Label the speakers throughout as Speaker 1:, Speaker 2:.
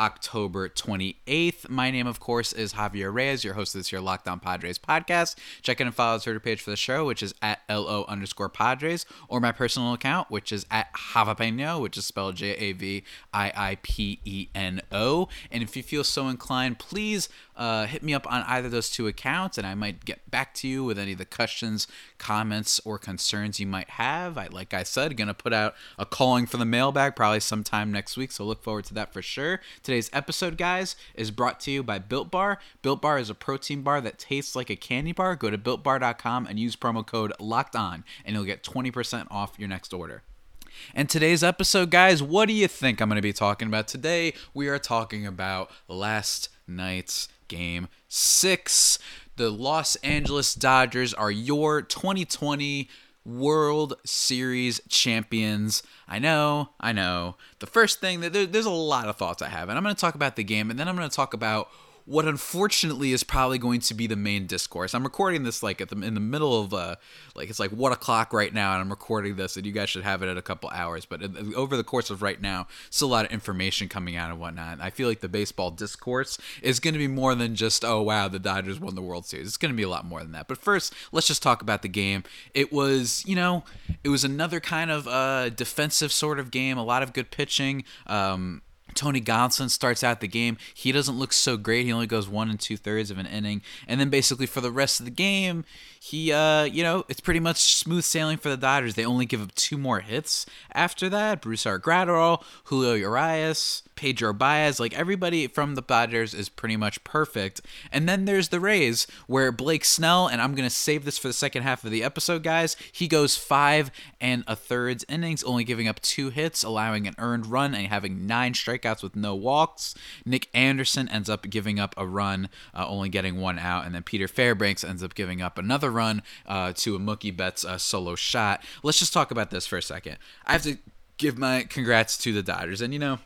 Speaker 1: October 28th. My name, of course, is Javier Reyes, your host of this year Locked On Padres podcast. Check in and follow the Twitter page for the show, which is at LO underscore Padres, or my personal account, which is at Javapeno, which is spelled J A V I I P E N O. And if you feel so inclined, please uh, hit me up on either of those two accounts, and I might get back to you with any of the questions, comments, or concerns you might have. I, like I said, gonna put out a calling for the mailbag probably sometime next week, so look forward to that for sure. Today's episode, guys, is brought to you by Built Bar. Built Bar is a protein bar that tastes like a candy bar. Go to builtbar.com and use promo code Locked On, and you'll get 20% off your next order. And today's episode, guys, what do you think I'm going to be talking about today? We are talking about last night's game six. The Los Angeles Dodgers are your 2020 World Series champions. I know, I know. The first thing that there, there's a lot of thoughts I have, and I'm going to talk about the game, and then I'm going to talk about what unfortunately is probably going to be the main discourse. I'm recording this like at the in the middle of uh like it's like one o'clock right now, and I'm recording this, and you guys should have it in a couple hours. But over the course of right now, still a lot of information coming out and whatnot. I feel like the baseball discourse is going to be more than just oh wow the Dodgers won the World Series. It's going to be a lot more than that. But first, let's just talk about the game. It was you know it was another kind of uh defensive sort of game. A lot of good pitching. Um, Tony Gonsolin starts out the game. He doesn't look so great. He only goes one and two thirds of an inning, and then basically for the rest of the game, he, uh, you know, it's pretty much smooth sailing for the Dodgers. They only give up two more hits after that. Brusdar Graterol, Julio Urias, Pedro Baez, like everybody from the Dodgers is pretty much perfect. And then there's the Rays, where Blake Snell, and I'm gonna save this for the second half of the episode, guys. He goes five and a thirds innings, only giving up two hits, allowing an earned run, and having nine strikeouts with no walks. Nick Anderson ends up giving up a run, uh, only getting one out, and then Peter Fairbanks ends up giving up another run uh, to a Mookie Betts uh, solo shot. Let's just talk about this for a second. I have to give my congrats to the Dodgers, and you know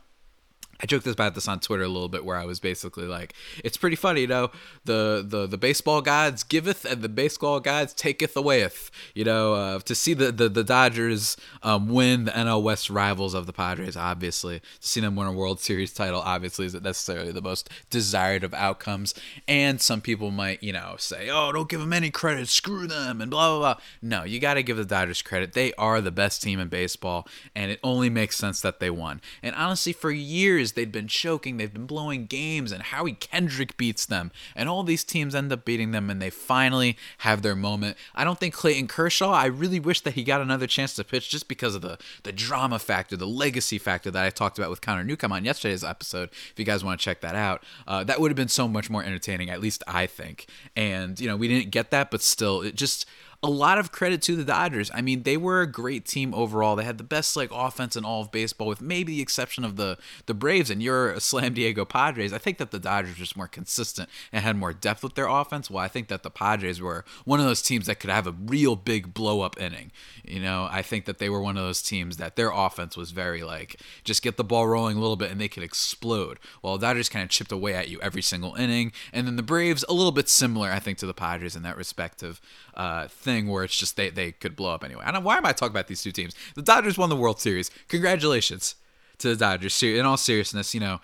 Speaker 1: I joked about this on Twitter a little bit, where I was basically like, "It's pretty funny, you know. The the the baseball gods giveth, and the baseball gods taketh awayeth. You know, uh, to see the the, the Dodgers um, win the NL West rivals of the Padres, obviously, to see them win a World Series title, obviously, isn't necessarily the most desired of outcomes. And some people might, you know, say, "Oh, don't give them any credit, screw them," and blah blah blah. No, you got to give the Dodgers credit. They are the best team in baseball, and it only makes sense that they won. And honestly, for years they'd been choking, they've been blowing games, and Howie Kendrick beats them, and all these teams end up beating them, and they finally have their moment. I don't think Clayton Kershaw. I really wish that he got another chance to pitch just because of the the drama factor, the legacy factor that I talked about with Connor Newcomb on yesterday's episode. If you guys want to check that out, uh, that would have been so much more entertaining. At least I think. And you know, we didn't get that, but still, it just a lot of credit to the Dodgers. I mean, they were a great team overall. They had the best like offense in all of baseball, with maybe the exception of the the Braves. And you're Slam Diego Padres. I think that the Dodgers were just more consistent and had more depth with their offense. Well, I think that the Padres were one of those teams that could have a real big blow up inning. You know, I think that they were one of those teams that their offense was very like just get the ball rolling a little bit and they could explode. While the Dodgers kind of chipped away at you every single inning, and then the Braves a little bit similar, I think, to the Padres in that respective uh, thing where it's just they they could blow up anyway. I don't why am I talking about these two teams? The Dodgers won the World Series. Congratulations to the Dodgers. In all seriousness, you know,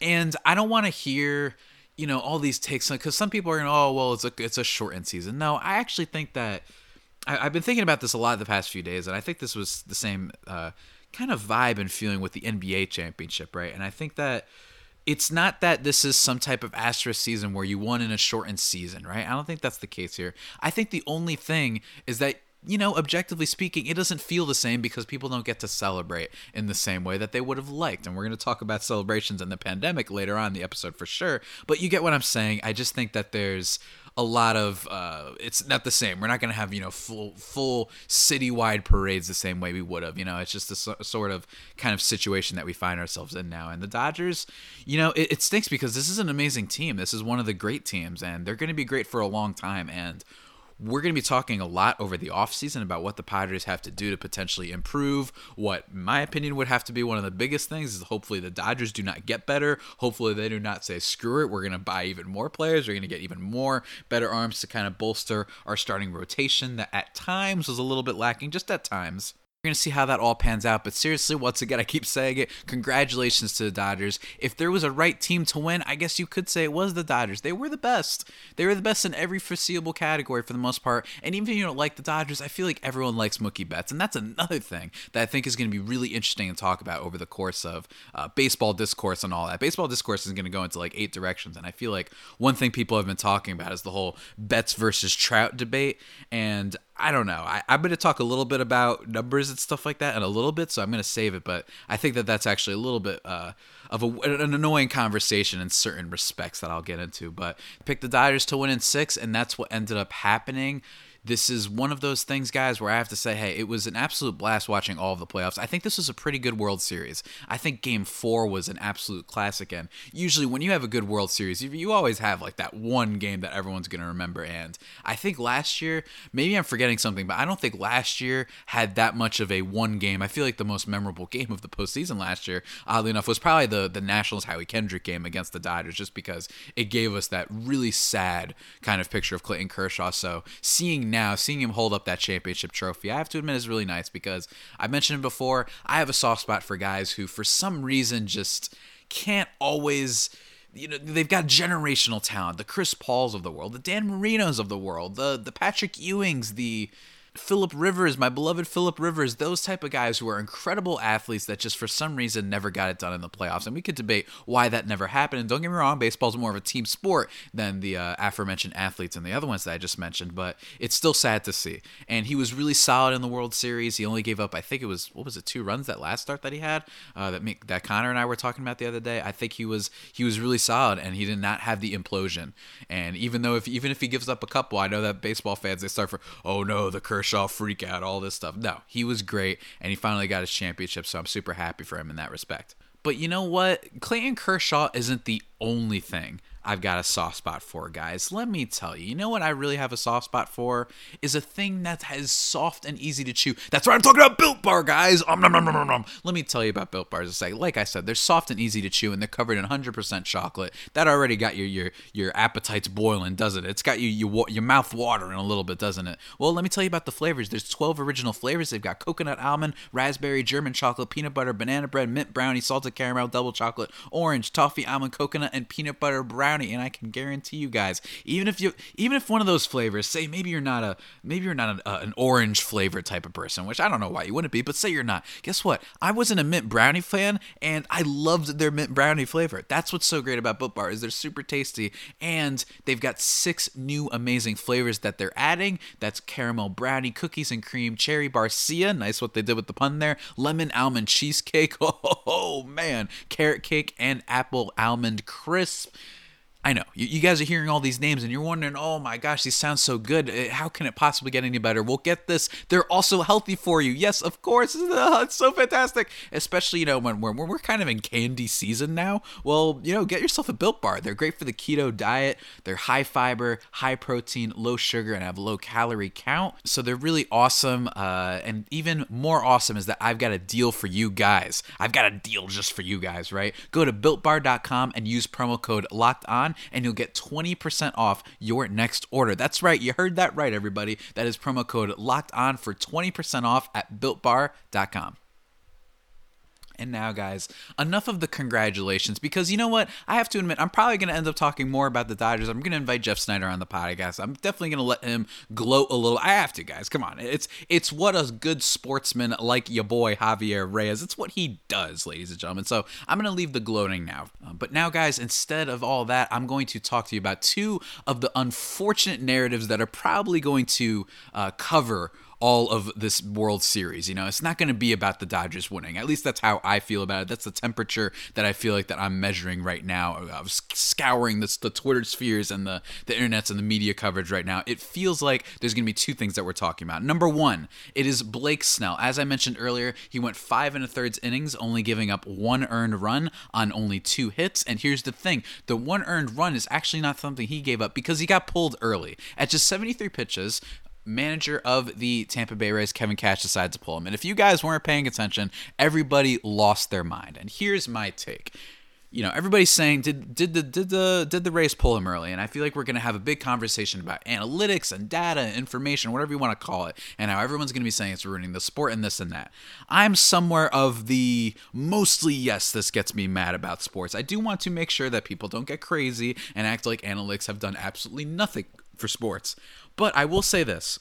Speaker 1: and I don't want to hear you know all these takes because some people are going, oh well, it's a it's a shortened season. No, I actually think that I, have been thinking about this a lot the past few days, and I think this was the same uh, kind of vibe and feeling with the NBA championship, right? And I think that it's not that this is some type of asterisk season where you won in a shortened season, right? I don't think that's the case here. I think the only thing is that you know, objectively speaking, it doesn't feel the same because people don't get to celebrate in the same way that they would have liked. And we're going to talk about celebrations and the pandemic later on in the episode for sure. But you get what I'm saying. I just think that there's a lot of uh, it's not the same. We're not going to have you know full full citywide parades the same way we would have. You know, it's just a so, sort of kind of situation that we find ourselves in now. And the Dodgers, you know, it, it stinks because this is an amazing team. This is one of the great teams, and they're going to be great for a long time. And we're going to be talking a lot over the offseason about what the Padres have to do to potentially improve. What, in my opinion, would have to be one of the biggest things is hopefully the Dodgers do not get better. Hopefully they do not say, screw it, we're going to buy even more players. We're going to get even more better arms to kind of bolster our starting rotation that at times was a little bit lacking, just at times. We're going to see how that all pans out. But seriously, once again, I keep saying it. Congratulations to the Dodgers. If there was a right team to win, I guess you could say it was the Dodgers. They were the best. They were the best in every foreseeable category for the most part. And even if you don't like the Dodgers, I feel like everyone likes Mookie Betts. And that's another thing that I think is going to be really interesting to talk about over the course of uh, baseball discourse and all that. Baseball discourse is going to go into like eight directions. And I feel like one thing people have been talking about is the whole Betts versus Trout debate. And I don't know. I, am going to talk a little bit about numbers and stuff like that in a little bit, so I'm going to save it. But I think that that's actually a little bit uh, of a, an annoying conversation in certain respects that I'll get into. But pick the Dodgers to win in six, and that's what ended up happening this is one of those things, guys, where I have to say, hey, it was an absolute blast watching all of the playoffs. I think this was a pretty good World Series. I think Game Four was an absolute classic, and usually when you have a good World Series, you, always have like that one game that everyone's gonna remember. And I think last year, maybe I'm forgetting something, but I don't think last year had that much of a one game. I feel like the most memorable game of the postseason last year, oddly enough, was probably the the Nationals Howie Kendrick game against the Dodgers, just because it gave us that really sad kind of picture of Clayton Kershaw. So seeing now, seeing him hold up that championship trophy, I have to admit is really nice because I mentioned before. I have a soft spot for guys who, for some reason, just can't always you know they've got generational talent the chris pauls of the world the dan marinos of the world the the patrick ewings the Philip Rivers, my beloved Philip Rivers, those type of guys who are incredible athletes that just for some reason never got it done in the playoffs. And we could debate why that never happened. And don't get me wrong, baseball's more of a team sport than the uh, aforementioned athletes and the other ones that I just mentioned, but it's still sad to see. And he was really solid in the World Series. He only gave up, I think it was, what was it, two runs that last start that he had uh, that me, that Connor and I were talking about the other day. I think he was he was really solid and he did not have the implosion. And even though if even if he gives up a couple, I know that baseball fans they start for, oh no, the curse Kershaw freak out, all this stuff. No, he was great, and he finally got his championship, so I'm super happy for him in that respect. But you know what? Clayton Kershaw isn't the only thing I've got a soft spot for, guys. Let me tell you. You know what I really have a soft spot for? Is a thing that is soft and easy to chew. That's what I'm talking about, Built Bar, guys. Nom, nom, nom, nom. Let me tell you about Built Bars. It's like, like I said, they're soft and easy to chew, and they're covered in 100% chocolate. That already got your your your appetites boiling, doesn't it? It's got you your your mouth watering a little bit, doesn't it? Well, let me tell you about the flavors. There's 12 original flavors. They've got coconut almond, raspberry, German chocolate, peanut butter, banana bread, mint brownie, salted caramel, double chocolate, orange, toffee, almond, coconut, and peanut butter brownie. And I can guarantee you guys, even if you, even if one of those flavors, say maybe you're not a, maybe you're not a, uh, an orange flavor type of person, which I don't know why you wouldn't be, but say you're not. Guess what? I wasn't a mint brownie fan, and I loved their mint brownie flavor. That's what's so great about Built Bar is they're super tasty, and they've got six new amazing flavors that they're adding. That's caramel brownie, cookies and cream, cherry barcia. Nice what they did with the pun there. Lemon almond cheesecake. Oh man, carrot cake and apple almond crisp. I know you, you, guys are hearing all these names and you're wondering, oh my gosh, these sound so good. Uh, how can it possibly get any better? Well, get this, they're also healthy for you. Yes, of course, it's so fantastic. Especially you know when we're when we're kind of in candy season now. Well, you know, get yourself a Built Bar. They're great for the keto diet. They're high fiber, high protein, low sugar, and have low calorie count. So they're really awesome. Uh, and even more awesome is that I've got a deal for you guys. I've got a deal just for you guys, right? Go to BuiltBar.com and use promo code Locked On and you'll get 20% off your next order. That's right, you heard that right, everybody. That is promo code locked on for 20% off at builtbar.com. And now, guys, enough of the congratulations because you know what? I have to admit, I'm probably going to end up talking more about the Dodgers. I'm going to invite Jeff Snyder on the podcast. I'm definitely going to let him gloat a little. I have to, guys. Come on. It's it's what a good sportsman like your boy Javier Reyes, it's what he does, ladies and gentlemen. So I'm going to leave the gloating now. Uh, but now, guys, instead of all that, I'm going to talk to you about two of the unfortunate narratives that are probably going to uh, cover all of this World Series. You know, it's not going to be about the Dodgers winning. At least that's how I feel about it. That's the temperature that I feel like that I'm measuring right now. I was scouring the, the Twitter spheres and the the internets and the media coverage right now. It feels like there's going to be two things that we're talking about. Number one, it is Blake Snell. As I mentioned earlier, he went five and a thirds innings, only giving up one earned run on only two hits. And here's the thing: the one earned run is actually not something he gave up because he got pulled early at just 73 pitches manager of the Tampa Bay Rays, Kevin Cash, decides to pull him. And if you guys weren't paying attention, everybody lost their mind. And here's my take. You know, everybody's saying did did the did the did the Rays pull him early? And I feel like we're gonna have a big conversation about analytics and data, and information, whatever you want to call it, and how everyone's gonna be saying it's ruining the sport and this and that. I'm somewhere of the mostly yes, this gets me mad about sports. I do want to make sure that people don't get crazy and act like analytics have done absolutely nothing for sports. But I will say this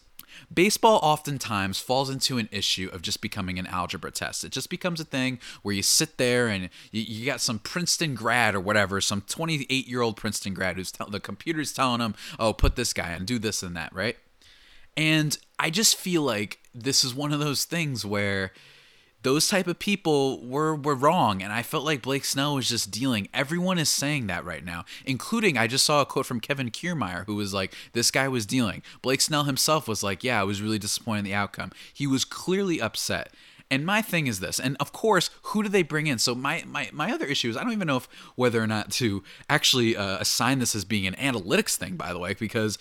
Speaker 1: Baseball oftentimes falls into an issue of just becoming an algebra test. It just becomes a thing where you sit there and you, you got some Princeton grad or whatever, some 28 year old Princeton grad who's tell, the computer's telling him, oh, put this guy and do this and that, right? And I just feel like this is one of those things where those type of people were were wrong and i felt like blake snell was just dealing. Everyone is saying that right now including i just saw a quote from kevin kiermaier who was like this guy was dealing. Blake snell himself was like yeah i was really disappointed in the outcome. He was clearly upset. And my thing is this, and of course, who do they bring in? So my my, my other issue is I don't even know if whether or not to actually uh, assign this as being an analytics thing, by the way, because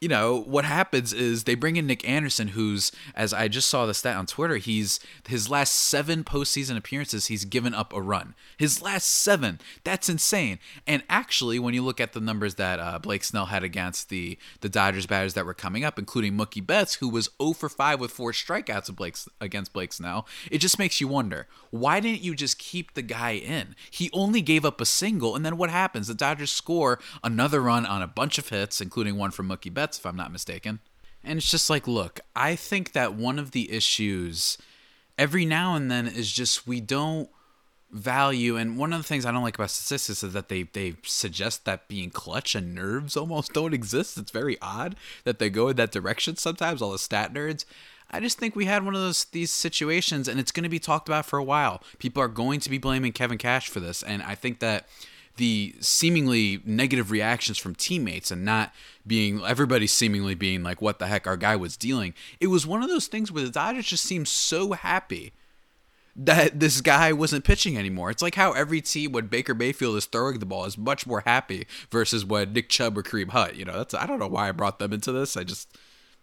Speaker 1: you know what happens is they bring in Nick Anderson, who's as I just saw the stat on Twitter, he's his last seven postseason appearances, he's given up a run. His last seven, that's insane. And actually, when you look at the numbers that uh, Blake Snell had against the the Dodgers batters that were coming up, including Mookie Betts, who was 0 for 5 with four strikeouts Blake, against Blake Snell, it just makes you wonder why didn't you just keep the guy in? He only gave up a single, and then what happens? The Dodgers score another run on a bunch of hits, including one from Mookie Betts if I'm not mistaken. And it's just like, look, I think that one of the issues every now and then is just we don't value and one of the things I don't like about statistics is that they they suggest that being clutch and nerves almost don't exist. It's very odd that they go in that direction sometimes, all the stat nerds. I just think we had one of those these situations and it's going to be talked about for a while. People are going to be blaming Kevin Cash for this and I think that the seemingly negative reactions from teammates and not being everybody seemingly being like what the heck our guy was dealing it was one of those things where the dodgers just seemed so happy that this guy wasn't pitching anymore. It's like how every team when Baker Mayfield is throwing the ball is much more happy versus when Nick Chubb or Kareem Hunt. You know, that's I don't know why I brought them into this. I just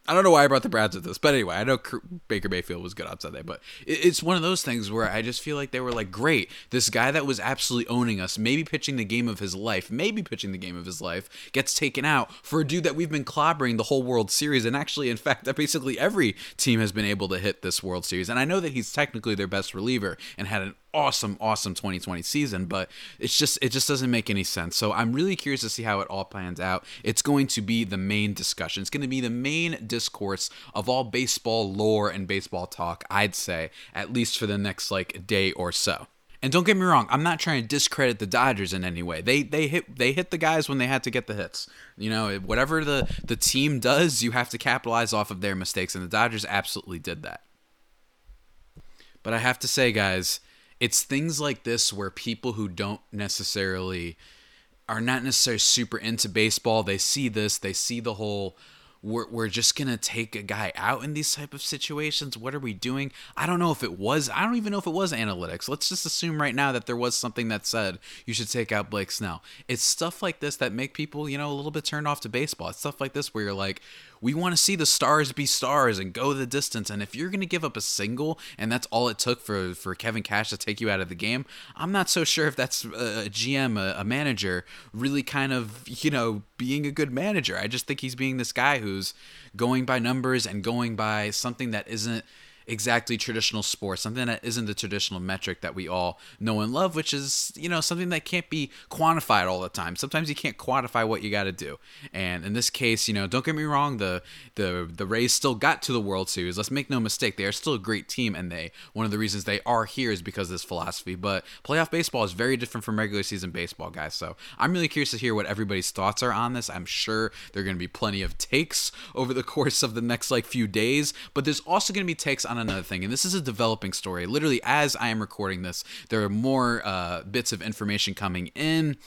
Speaker 1: I don't know why I brought the Browns with this, but anyway, I know Baker Mayfield was good on Sunday, but it's one of those things where I just feel like they were like, great, this guy that was absolutely owning us, maybe pitching the game of his life, maybe pitching the game of his life, gets taken out for a dude that we've been clobbering the whole World Series, and actually, in fact, that basically every team has been able to hit this World Series, and I know that he's technically their best reliever and had an awesome, awesome 2020 season, but it's just it just doesn't make any sense. So I'm really curious to see how it all plans out. It's going to be the main discussion. It's going to be the main discourse of all baseball lore and baseball talk, I'd say, at least for the next like day or so. And don't get me wrong, I'm not trying to discredit the Dodgers in any way. They they hit they hit the guys when they had to get the hits. You know, whatever the the team does, you have to capitalize off of their mistakes and the Dodgers absolutely did that. But I have to say, guys, it's things like this where people who don't necessarily are not necessarily super into baseball, they see this, they see the whole we're, we're just gonna take a guy out in these type of situations? What are we doing? I don't know if it was i don't even know if it was analytics. Let's just assume right now that there was something that said you should take out blake snell. It's stuff like this that make people you know a little bit turned off to baseball. It's stuff like this where you're like we want to see the stars be stars and go the distance. And if you're going to give up a single and that's all it took for, for Kevin Cash to take you out of the game, I'm not so sure if that's a GM, a, a manager, really kind of, you know, being a good manager. I just think he's being this guy who's going by numbers and going by something that isn't exactly traditional sports, something that isn't the traditional metric that we all know and love, which is, you know, something that can't be quantified all the time. Sometimes you can't quantify what you got to do. And in this case, you know, don't get me wrong, the the the Rays still got to the World Series. Let's make no mistake, they are still a great team and they one of the reasons they are here is because of this philosophy, but playoff baseball is very different from regular season baseball, guys. So, I'm really curious to hear what everybody's thoughts are on this. I'm sure there're going to be plenty of takes over the course of the next like few days, but there's also going to be takes on another thing, and this is a developing story. Literally, as I am recording this, there are more uh, bits of information coming in.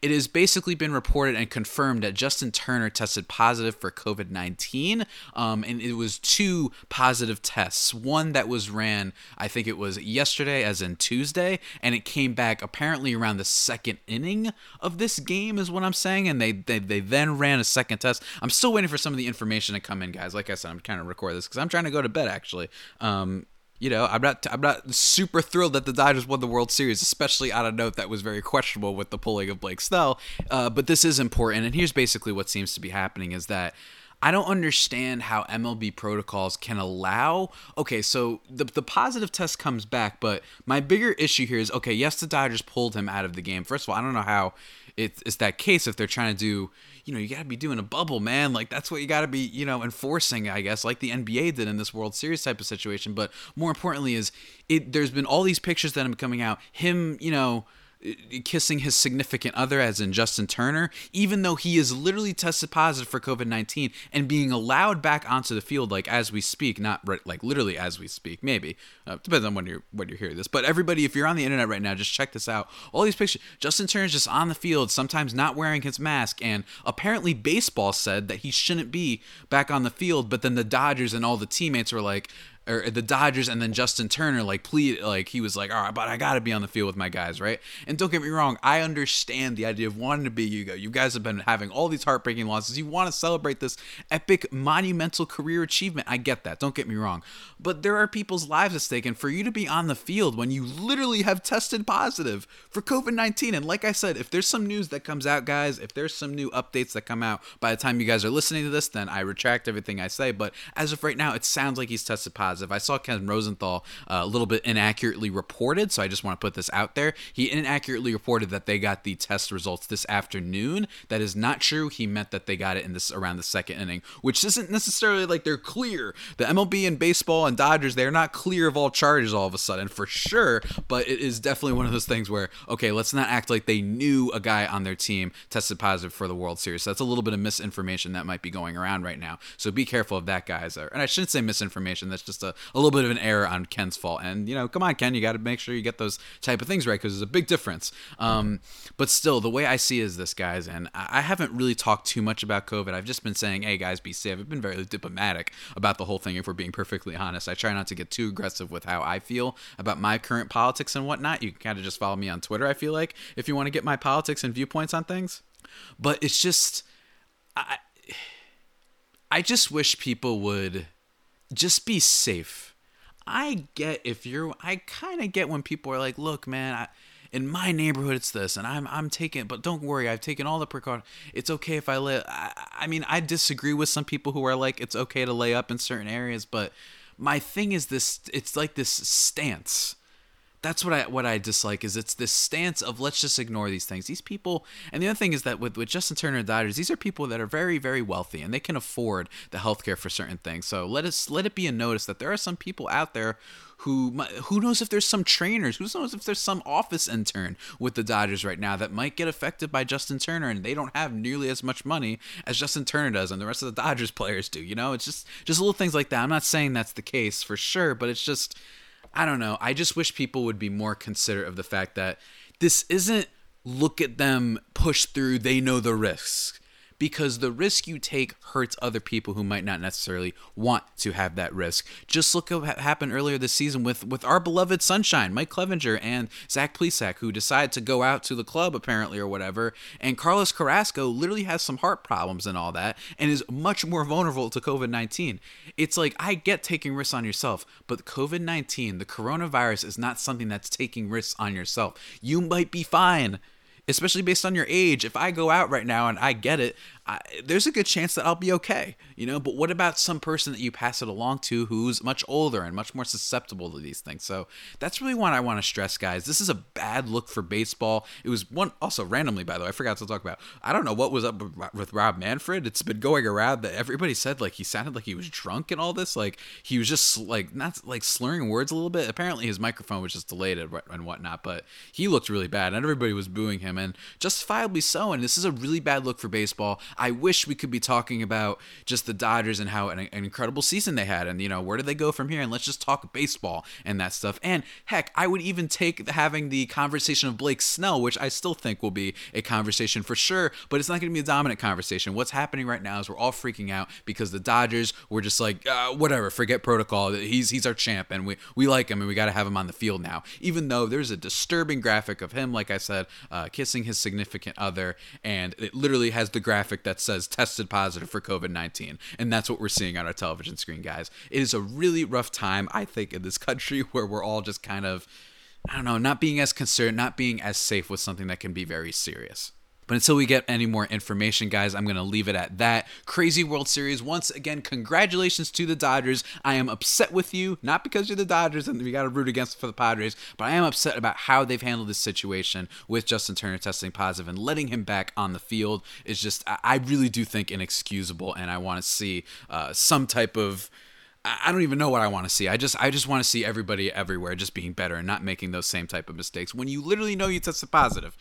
Speaker 1: It has basically been reported and confirmed that Justin Turner tested positive for COVID 19, um, and it was two positive tests. One that was ran, I think it was yesterday, as in Tuesday, and it came back apparently around the second inning of this game, is what I'm saying, and they, they, they then ran a second test. I'm still waiting for some of the information to come in, guys. Like I said, I'm kind of record this because I'm trying to go to bed actually. Um, you know, I'm not I'm not super thrilled that the Dodgers won the World Series, especially on a note that was very questionable with the pulling of Blake Snell. Uh, but this is important, and here's basically what seems to be happening: is that I don't understand how MLB protocols can allow. Okay, so the the positive test comes back, but my bigger issue here is okay. Yes, the Dodgers pulled him out of the game. First of all, I don't know how it's, it's that case if they're trying to do you know, you got to be doing a bubble, man. Like that's what you got to be, you know, enforcing, I guess, like the NBA did in this World Series type of situation. But more importantly, is it? There's been all these pictures that been coming out. Him, you know kissing his significant other, as in Justin Turner, even though he is literally tested positive for COVID 19 and being allowed back onto the field, like as we speak, not right, like literally as we speak, maybe. Uh, depends on when you're when you're hearing this. But everybody, if you're on the internet right now, just check this out. All these pictures, Justin Turner's just on the field, sometimes not wearing his mask, and apparently baseball said that he shouldn't be back on the field, but then the Dodgers and all the teammates were like, or the Dodgers and then Justin Turner like plead like he was like all right but I got to be on the field with my guys right? And don't get me wrong I understand the idea of wanting to be you go you guys have been having all these heartbreaking losses. You want to celebrate this epic monumental career achievement. I get that don't get me wrong. But there are people's lives at stake and for you to be on the field when you literally have tested positive for COVID-19 and like I said if there's some news that comes out guys if there's some new updates that come out by the time you guys are listening to this then I retract everything I say. But as of right now it sounds like he's tested positive positive. I saw Ken Rosenthal uh, a little bit inaccurately reported, so I just want to put this out there. He inaccurately reported that they got the test results this afternoon. That is not true. He meant that they got it in this around the second inning, which isn't necessarily like they're clear. The MLB and baseball and Dodgers, they're not clear of all charges all of a sudden for sure, but it is definitely one of those things where okay, let's not act like they knew a guy on their team tested positive for the World Series. That's a little bit of misinformation that might be going around right now. So be careful of that, guys. And I shouldn't say misinformation. That's just a, a little bit of an error on Ken's fault. And you know, come on, Ken, you got to make sure you get those type of things right because there's a big difference. Um, but still, the way I see is this, guys, and I haven't really talked too much about COVID. I've just been saying, hey, guys, be safe. I've been very diplomatic about the whole thing. If we're being perfectly honest, I try not to get too aggressive with how I feel about my current politics and whatnot. You can kind of just follow me on Twitter. I feel like if you want to get my politics and viewpoints on things, but it's just. I, I just wish people would just be safe. I get if you're I kind of get when people are like, "Look, man, I, in my neighborhood it's this and I'm I'm taking but don't worry, I've taken all the precautions. It's okay if I lay I, I mean, I disagree with some people who are like it's okay to lay up in certain areas, but my thing is this it's like this stance that's what I what I dislike is it's this stance of let's just ignore these things. These people, and the other thing is that with, with Justin Turner and Dodgers, these are people that are very very wealthy and they can afford the healthcare for certain things. So let us let it be a notice that there are some people out there who who knows if there's some trainers, who knows if there's some office intern with the Dodgers right now that might get affected by Justin Turner and they don't have nearly as much money as Justin Turner does and the rest of the Dodgers players do. You know, it's just just little things like that. I'm not saying that's the case for sure, but it's just I don't know. I just wish people would be more considerate of the fact that this isn't look at them push through, they know the risks because the risk you take hurts other people who might not necessarily want to have that risk. Just look at what happened earlier this season with with our beloved Sunshine, Mike Clevinger and Zach Plesac, who decided to go out to the club apparently or whatever. And Carlos Carrasco literally has some heart problems and all that, and is much more vulnerable to COVID nineteen. It's like I get taking risks on yourself, but COVID nineteen, the coronavirus, is not something that's taking risks on yourself. You might be fine especially based on your age. If I go out right now and I get it, I, there's a good chance that I'll be okay, you know. But what about some person that you pass it along to who's much older and much more susceptible to these things? So that's really what I want to stress, guys. This is a bad look for baseball. It was one also randomly, by the way, I forgot to talk about. I don't know what was up with Rob Manfred. It's been going around that everybody said like he sounded like he was drunk and all this. Like he was just like not like slurring words a little bit. Apparently his microphone was just delayed and whatnot, but he looked really bad and everybody was booing him and justifiably so. And this is a really bad look for baseball. I wish we could be talking about just the Dodgers and how an, an incredible season they had and you know where do they go from here and let's just talk baseball and that stuff. And heck, I would even take having the conversation of Blake Snell, which I still think will be a conversation for sure, but it's not going to be a dominant conversation. What's happening right now is we're all freaking out because the Dodgers were just like, uh, whatever, forget protocol. He's he's our champ, and we we like him, and we got to have him on the field now. Even though there's a disturbing graphic of him, like I said, uh, kissing his significant other, and it literally has the graphic that says tested positive for COVID 19, and that's what we're seeing on our television screen, guys. It is a really rough time, I think, in this country where we're all just kind of I don't know, not being as concerned, not being as safe with something that can be very serious. But until we get any more information, guys, I'm going to leave it at that. Crazy World Series. Once again, congratulations to the Dodgers. I am upset with you, not because you're the Dodgers and we got to root against for the Padres, but I am upset about how they've handled this situation with Justin Turner testing positive and letting him back on the field is just, I really do think inexcusable. And I want to see uh, some type of I don't even know what I want to see. I just I just want to see everybody everywhere just being better and not making those same type of mistakes when you literally know you tested positive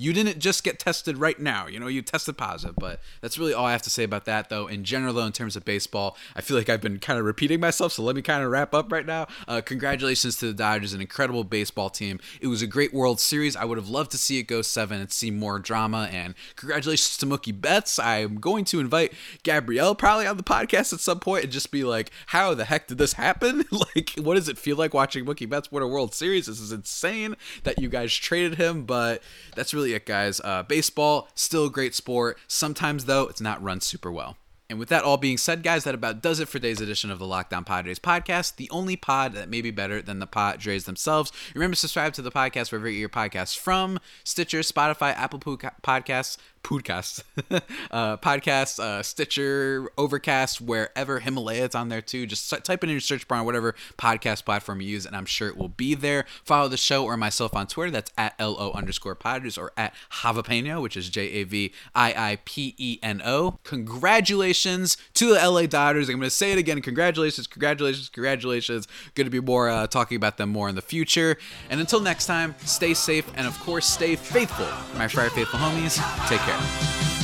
Speaker 1: you didn't just get tested right now. You know, you tested positive. But that's really all I have to say about that, though. In general, though, in terms of baseball, I feel like I've been kind of repeating myself. So let me kind of wrap up right now. Uh, congratulations to the Dodgers, an incredible baseball team. It was a great World Series. I would have loved to see it go seven and see more drama. And congratulations to Mookie Betts. I'm going to invite Gabrielle probably on the podcast at some point and just be like, how the heck did this happen? like, what does it feel like watching Mookie Betts win a World Series? This is insane that you guys traded him, but that's really it, guys. Uh, baseball, still a great sport. Sometimes, though, it's not run super well. And with that all being said, guys, that about does it for today's edition of the Locked On Padres podcast, the only pod that may be better than the Padres themselves. Remember to subscribe to the podcast wherever you get your podcasts from Stitcher, Spotify, Apple Podcasts, podcast, uh, podcast, uh, Stitcher, Overcast, wherever Himalaya is on there too. Just type it in your search bar on whatever podcast platform you use, and I'm sure it will be there. Follow the show or myself on Twitter. That's at lo underscore Padres or at Javapeno, which is J A V I I P E N O. Congratulations to the LA Dodgers. I'm going to say it again. Congratulations, congratulations, congratulations. Going to be more uh, talking about them more in the future. And until next time, stay safe and of course stay faithful. My Friar Faithful homies, take care care.